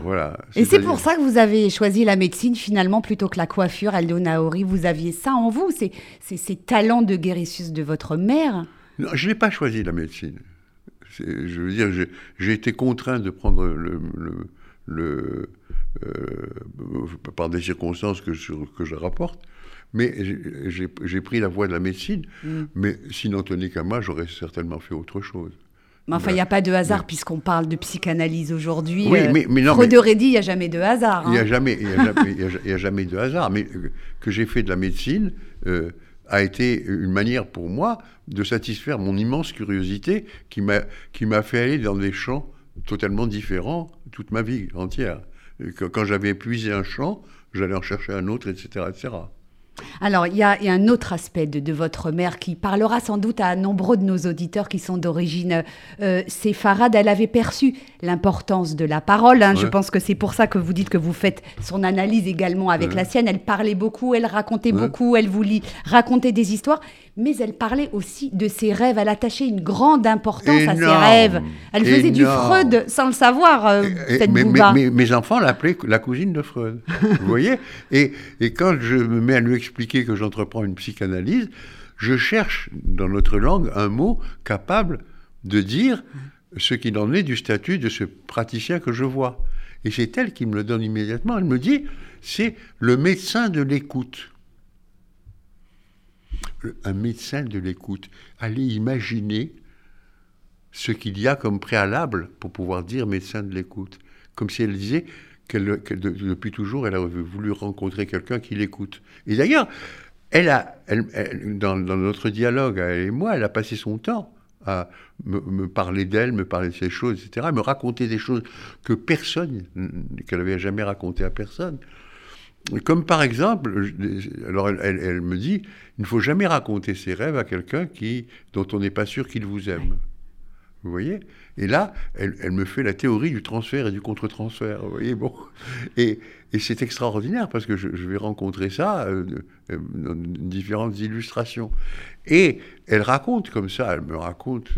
Et c'est pour ça que vous avez choisi la médecine finalement plutôt que la coiffure, Aldo Naori. Vous aviez ça en vous, c'est ces talents de guérissus de votre mère. Non, je n'ai pas choisi la médecine. Je veux dire, j'ai été contraint de prendre le, le, euh, par des circonstances que je, que je rapporte. Mais j'ai pris la voie de la médecine. Mm. Mais sinon tenait qu'à moi, j'aurais certainement fait autre chose. Mais enfin, il n'y a pas de hasard puisqu'on parle de psychanalyse aujourd'hui. Oui, euh, mais, mais non. dit, il n'y a jamais de hasard. Il n'y a, hein. jamais, a, jamais de hasard. Mais euh, que j'ai fait de la médecine euh, a été une manière pour moi de satisfaire mon immense curiosité qui m'a fait aller dans des champs totalement différents toute ma vie entière. Quand j'avais épuisé un champ, j'allais en chercher un autre, etc. etc. Alors, il y, a un autre aspect de, votre mère qui parlera sans doute à nombreux de nos auditeurs qui sont d'origine euh, séfarade. Elle avait perçu l'importance de la parole. Hein. Je pense que c'est pour ça que vous dites que vous faites son analyse également avec la sienne. Elle parlait beaucoup, elle racontait beaucoup, elle voulait raconter des histoires mais elle parlait aussi de ses rêves. Elle attachait une grande importance à ses rêves. Elle faisait du Freud sans le savoir, euh, mais, mes enfants l'appelaient la cousine de Freud. vous voyez et, et quand je me mets à lui expliquer que j'entreprends une psychanalyse, je cherche dans notre langue un mot capable de dire ce qu'il en est du statut de ce praticien que je vois. Et c'est elle qui me le donne immédiatement. Elle me dit, c'est le médecin de l'écoute un médecin de l'écoute. Allez imaginer ce qu'il y a comme préalable pour pouvoir dire médecin de l'écoute. Comme si elle disait qu'elle, depuis toujours, elle a voulu rencontrer quelqu'un qui l'écoute. Et d'ailleurs, elle a, dans, notre dialogue, elle et moi, elle a passé son temps à me, parler d'elle, me parler de ses choses, etc., me raconter des choses que personne, qu'elle n'avait jamais racontées à personne. Comme par exemple, alors elle, me dit, il ne faut jamais raconter ses rêves à quelqu'un qui, dont on n'est pas sûr qu'il vous aime. Vous voyez? Et là, elle, me fait la théorie du transfert et du contre-transfert. Vous voyez Bon. Et, c'est extraordinaire parce que je, vais rencontrer ça euh, euh, dans différentes illustrations. Et elle raconte comme ça, elle me raconte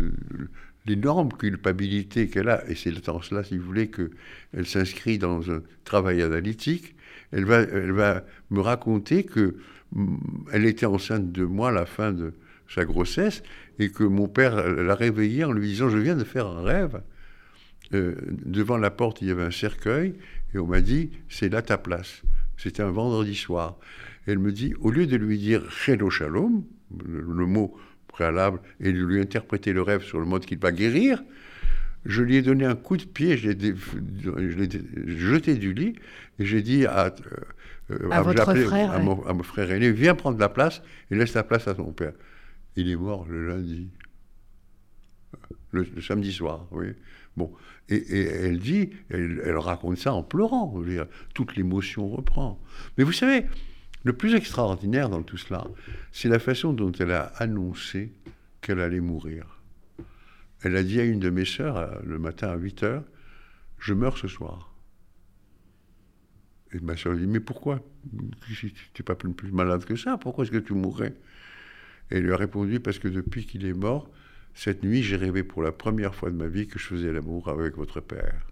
l'énorme culpabilité qu'elle a, et c'est dans cela, si vous voulez, qu'elle s'inscrit dans un travail analytique, elle va, me raconter que mm, elle était enceinte de moi à la fin de sa grossesse et que mon père l'a réveillée en lui disant Je viens de faire un rêve. Euh, devant la porte, il y avait un cercueil et on m'a dit C'est là ta place. C'était un vendredi soir. elle me dit Au lieu de lui dire Hello Shalom, le mot préalable et de lui interpréter le rêve sur le mode qu'il va guérir, je lui ai donné un coup de pied, je l'ai jeté du lit et j'ai dit à, euh, à, votre frère, à, mon, frère aîné, viens prendre la place et laisse la place à ton père. Il est mort le lundi, le, samedi soir, oui. Bon, et, elle dit, elle, elle, raconte ça en pleurant, dire, toute l'émotion reprend. Mais vous savez, le plus extraordinaire dans tout cela, c'est la façon dont elle a annoncé qu'elle allait mourir. Elle a dit à une de mes sœurs, euh, le matin à 8 heures, je meurs ce soir. Et ma sœur dit, mais pourquoi? Tu n'es pas plus, malade que ça, pourquoi est-ce que tu mourrais? Et elle lui a répondu, parce que depuis qu'il est mort, cette nuit, j'ai rêvé pour la première fois de ma vie que je faisais l'amour avec votre père.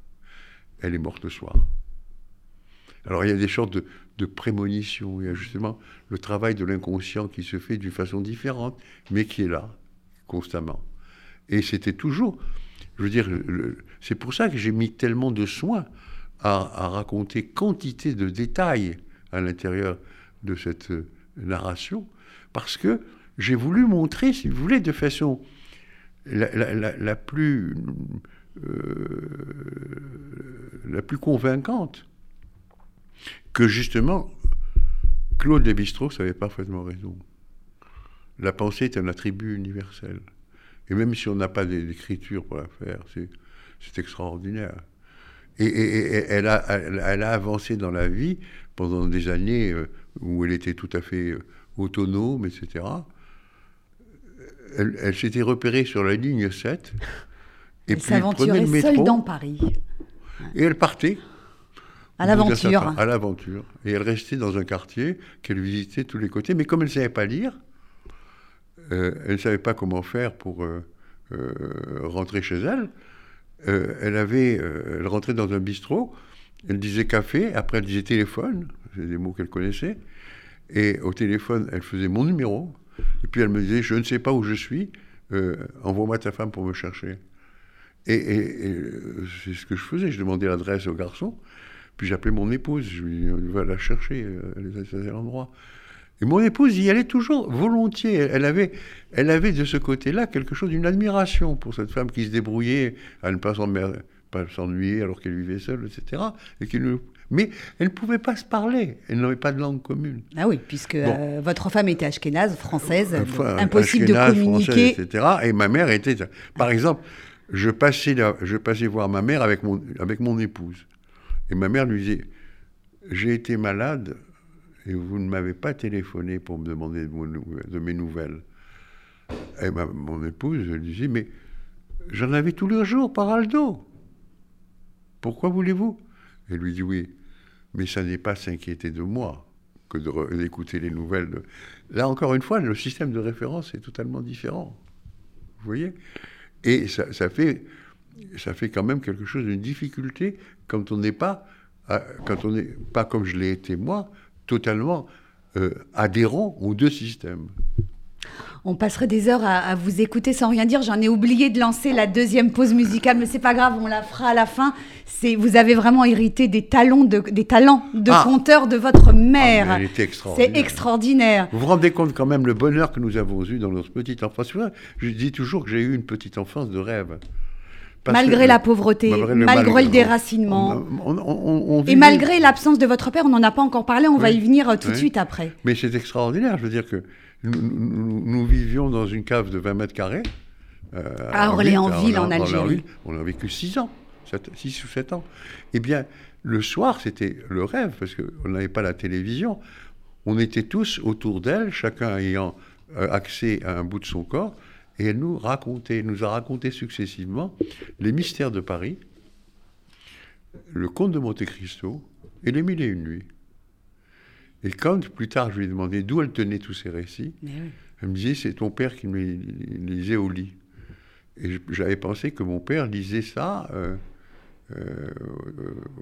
Elle est morte le soir. Alors il y a des sortes de, de prémonition. Il y a justement le travail de l'inconscient qui se fait d'une façon différente, mais qui est là, constamment. Et c'était toujours, je veux dire, c'est pour ça que j'ai mis tellement de soin à, raconter quantité de détails à l'intérieur de cette euh, narration, parce que j'ai voulu montrer, si vous voulez, de façon la, plus, euh, la plus convaincante, que justement, Claude Lévi-Strauss avait parfaitement raison. La pensée est un attribut universel. Et même si on n'a pas d'écriture pour la faire, c'est extraordinaire. Et, elle, a, elle, a, avancé dans la vie pendant des années euh, où elle était tout à fait euh, autonome, etc. Elle, elle s'était repérée sur la ligne 7. Et elle s'aventurait seule dans Paris. Et elle partait. À l'aventure. À l'aventure. Et elle restait dans un quartier qu'elle visitait tous les côtés. Mais comme elle ne savait pas lire, euh, elle ne savait pas comment faire pour euh, euh, rentrer chez elle. elle, avait, elle rentrait dans un bistrot, elle disait café, après elle disait téléphone, c'est des mots qu'elle connaissait. Et au téléphone, elle faisait mon numéro. Et puis elle me disait, je ne sais pas où je suis, envoie-moi ta femme pour me chercher. Et, c'est ce que je faisais, je demandais l'adresse au garçon. Puis j'appelais mon épouse, je lui disais, va la chercher, elle est à tel endroit. Et mon épouse y allait toujours volontiers. Elle avait, elle avait de ce côté-là quelque chose d'une admiration pour cette femme qui se débrouillait à ne pas s'ennuyer alors qu'elle vivait seule, etc. Et qui Mais elle ne pouvait pas se parler. Elle n'avait pas de langue commune. Ah oui, puisque euh, votre femme était ashkénaze, française, impossible de communiquer. etc. Et ma mère était... Par exemple, je passais, je passais voir ma mère avec mon, avec mon épouse. Et ma mère lui disait, j'ai été malade et vous ne m'avez pas téléphoné pour me demander de, mes nouvelles. Et mon épouse lui disait, mais j'en avais tous les jours par Aldo. Pourquoi voulez-vous? Elle lui dit, oui, mais ça n'est pas s'inquiéter de moi que d'écouter les nouvelles. Là, encore une fois, le système de référence est totalement différent. Vous voyez? Et ça, fait, ça fait quand même quelque chose d'une difficulté quand on n'est pas, quand on n'est pas comme je l'ai été moi, totalement euh, adhérent aux deux systèmes. On passerait des heures à, vous écouter sans rien dire. J'en ai oublié de lancer la deuxième pause musicale, mais c'est pas grave, on la fera à la fin. C'est vous avez vraiment hérité des talents de, des talents de ah. conteur de votre mère. Ah, c'est extraordinaire. Vous vous rendez compte quand même le bonheur que nous avons eu dans notre petite enfance. Je dis toujours que j'ai eu une petite enfance de rêve malgré la pauvreté, malgré, le, déracinement. et malgré l'absence de votre père, on n'en a pas encore parlé, on va y venir euh, tout de suite après. Mais c'est extraordinaire, je veux dire que nous, vivions dans une cave de 20 mètres carrés. Euh, à Orléansville, en, Algérie. On a vécu 6 ans, 6 ou 7 ans. Eh bien, le soir, c'était le rêve, parce qu'on n'avait pas la télévision. On était tous autour d'elle, chacun ayant euh, accès à un bout de son corps. Et elle nous racontait, nous a raconté successivement les mystères de Paris, le conte de Monte Cristo et les mille et une nuits. Et quand plus tard je lui ai demandé d'où elle tenait tous ces récits, elle me disait c'est ton père qui me les lisait au lit. Et j'avais pensé que mon père lisait ça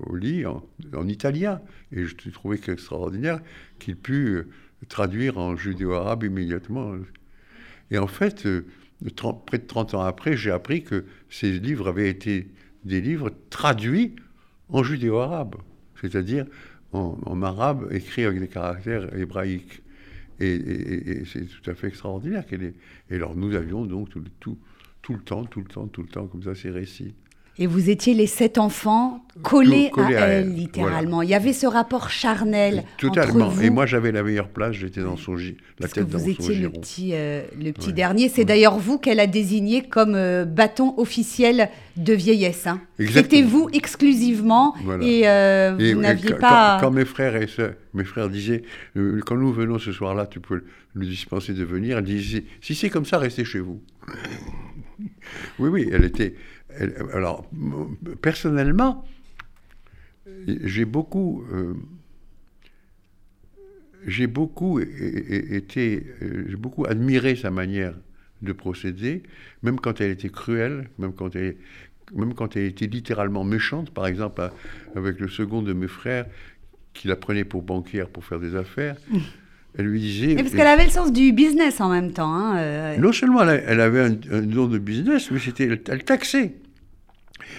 au lit en, italien. Et je trouvais extraordinaire qu'il pût traduire en judéo-arabe immédiatement. Et en fait, près de 30 ans après, j'ai appris que ces livres avaient été des livres traduits en judéo-arabe, c'est-à-dire en, arabe écrit avec des caractères hébraïques. Et, c'est tout à fait extraordinaire. Est... Et alors nous avions donc tout, tout, tout le temps, tout le temps, tout le temps comme ça ces récits. Et vous étiez les sept enfants collés, à, elle, littéralement. Il y avait ce rapport charnel. Totalement. Entre vous. Et moi, j'avais la meilleure place. J'étais dans son la Parce tête que vous étiez le petit, euh, le petit dernier. C'est d'ailleurs vous qu'elle a désigné comme euh, bâton officiel de vieillesse. Hein. C'était vous exclusivement. Et, euh, vous n'aviez pas. Quand, mes frères et mes frères disaient, quand nous venons ce soir-là, tu peux nous dispenser de venir. Elle disait, si c'est comme ça, restez chez vous. oui, oui, elle était alors, personnellement, j'ai beaucoup, euh, j'ai beaucoup été, j'ai beaucoup admiré sa manière de procéder, même quand elle était cruelle, même quand elle, même quand elle était littéralement méchante. Par exemple, avec le second de mes frères, qui la prenait pour banquière pour faire des affaires. Elle lui disait. parce qu'elle avait le sens du business en même temps. Hein, euh. Non seulement elle, avait un, don de business, mais c'était elle taxait.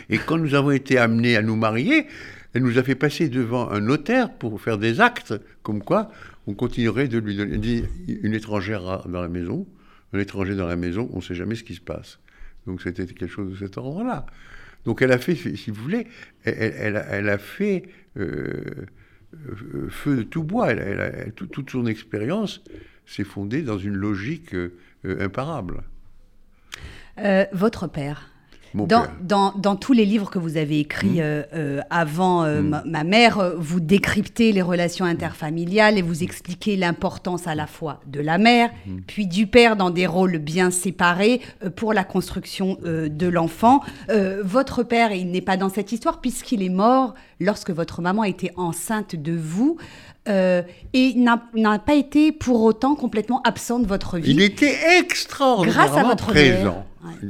Et quand nous avons été amenés à nous marier, elle nous a fait passer devant un notaire pour faire des actes, comme quoi on continuerait de lui donner une étrangère dans la maison, un étranger dans la maison, on ne sait jamais ce qui se passe. Donc c'était quelque chose de cet ordre-là. Donc elle a fait, si vous voulez, elle, a fait euh, euh, feu de tout bois. Toute son expérience s'est fondée dans une logique euh, imparable. votre père, dans, dans, tous les livres que vous avez écrits mmh. euh, euh, avant euh, mmh. ma, mère, vous décryptez les relations interfamiliales et vous expliquez l'importance à la fois de la mère, mmh. puis du père dans des rôles bien séparés pour la construction de l'enfant. votre père, il n'est pas dans cette histoire puisqu'il est mort lorsque votre maman était enceinte de vous. et n'a pas été pour autant complètement absent de votre vie. Il était extraordinairement Grâce à votre présent.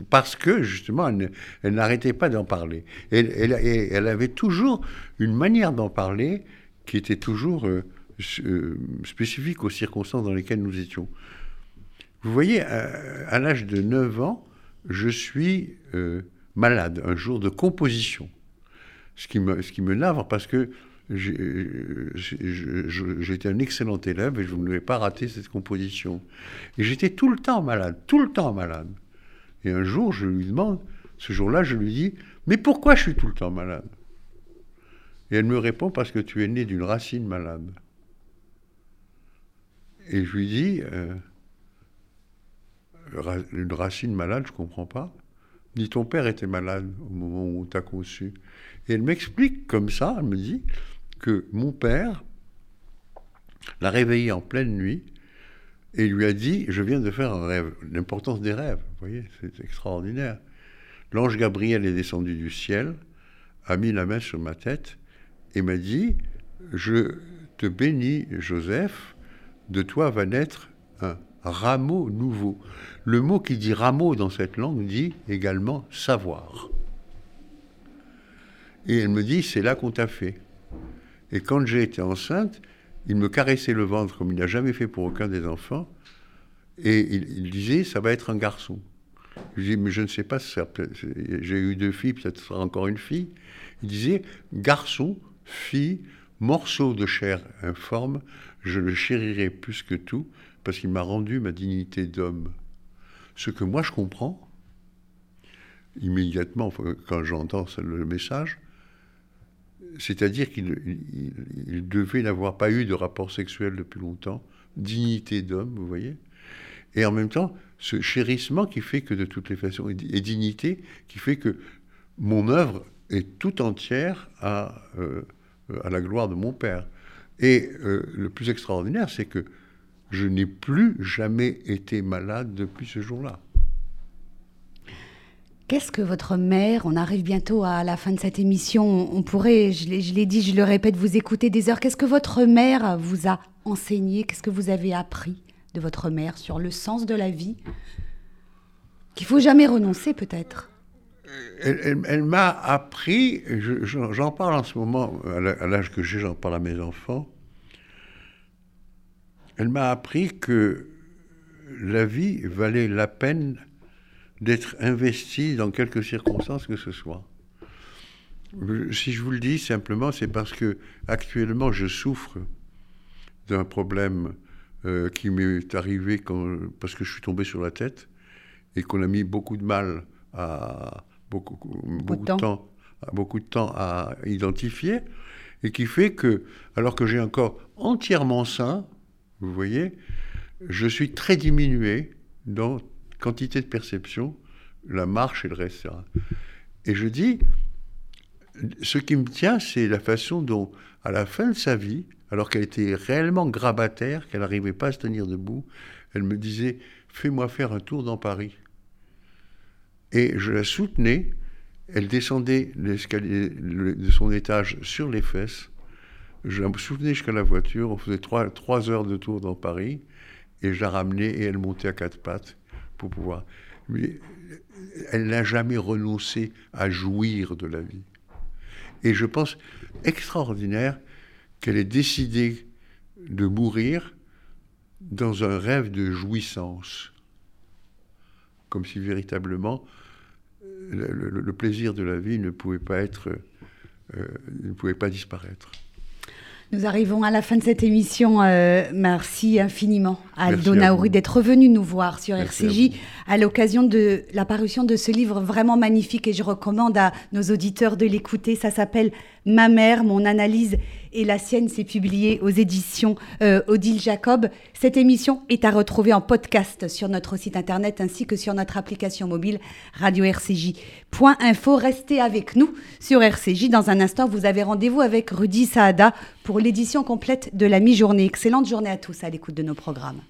Parce que, justement, elle, n'arrêtait pas d'en parler. Elle, avait toujours une manière d'en parler qui était toujours euh, euh, spécifique aux circonstances dans lesquelles nous étions. Vous voyez, à, l'âge de 9 ans, je suis euh, malade, un jour de composition. Ce qui me, ce qui me navre parce que j'étais un excellent élève et je ne voulais pas rater cette composition. Et j'étais tout le temps malade, tout le temps malade. Et un jour, je lui demande, ce jour-là, je lui dis, mais pourquoi je suis tout le temps malade? Et elle me répond, parce que tu es né d'une racine malade. Et je lui dis, euh, une racine malade, je ne comprends pas. Ni ton père était malade au moment où on t'a conçu. Et elle m'explique comme ça, elle me dit que mon père l'a réveillé en pleine nuit et lui a dit Je viens de faire un rêve. L'importance des rêves, vous voyez, c'est extraordinaire. L'ange Gabriel est descendu du ciel, a mis la main sur ma tête et m'a dit Je te bénis, Joseph, de toi va naître un rameau nouveau. Le mot qui dit rameau dans cette langue dit également savoir. Et elle me dit C'est là qu'on t'a fait. Et quand j'ai été enceinte, il me caressait le ventre comme il n'a jamais fait pour aucun des enfants. Et il, disait, ça va être un garçon. Je dis, mais je ne sais pas, j'ai eu deux filles, peut-être sera encore une fille. Il disait, garçon, fille, morceau de chair informe, je le chérirai plus que tout, parce qu'il m'a rendu ma dignité d'homme. Ce que moi je comprends, immédiatement, quand j'entends le message, c'est-à-dire qu'il devait n'avoir pas eu de rapport sexuel depuis longtemps, dignité d'homme, vous voyez, et en même temps, ce chérissement qui fait que de toutes les façons, et dignité, qui fait que mon œuvre est tout entière à, euh, la gloire de mon père. Et euh, le plus extraordinaire, c'est que je n'ai plus jamais été malade depuis ce jour-là. Qu'est-ce que votre mère, on arrive bientôt à la fin de cette émission, on pourrait, je l'ai dit, je le répète, vous écouter des heures. Qu'est-ce que votre mère vous a enseigné? Qu'est-ce que vous avez appris de votre mère sur le sens de la vie Qu'il faut jamais renoncer, peut-être? Elle, m'a appris, j'en parle en ce moment, à l'âge que j'ai, j'en parle à mes enfants. Elle m'a appris que la vie valait la peine d'être investie dans quelque circonstances que ce soit. Si je vous le dis simplement, c'est parce que actuellement je souffre d'un problème euh, qui m'est arrivé quand, parce que je suis tombé sur la tête et qu'on a mis beaucoup de mal à beaucoup, beaucoup, de temps. beaucoup de temps à identifier et qui fait que, alors que j'ai encore entièrement sain, vous voyez, je suis très diminué dans quantité de perception, la marche et le reste. Et je dis, ce qui me tient, c'est la façon dont, à la fin de sa vie, alors qu'elle était réellement grabataire, qu'elle n'arrivait pas à se tenir debout, elle me disait Fais-moi faire un tour dans Paris. Et je la soutenais. Elle descendait l'escalier de son étage sur les fesses. Je la soutenais jusqu'à la voiture. On faisait trois, trois heures de tour dans Paris. Et je la ramenais et elle montait à quatre pattes pour pouvoir. Mais elle n'a jamais renoncé à jouir de la vie. Et je pense extraordinaire qu'elle ait décidé de mourir dans un rêve de jouissance, comme si véritablement euh, le, plaisir de la vie ne pouvait pas être, euh, ne pouvait pas disparaître. Nous arrivons à la fin de cette émission. Euh, merci infiniment à Aldo Naouri d'être revenu nous voir sur RCJ à, l'occasion de la parution de ce livre vraiment magnifique et je recommande à nos auditeurs de l'écouter. Ça s'appelle Ma mère, mon analyse et la sienne. C'est publié aux éditions euh, Odile Jacob. Cette émission est à retrouver en podcast sur notre site internet ainsi que sur notre application mobile radio RCJ.info. Restez avec nous sur RCJ. Dans un instant, vous avez rendez-vous avec Rudy Saada l'édition complète de la mi-journée. Excellente journée à tous à l'écoute de nos programmes.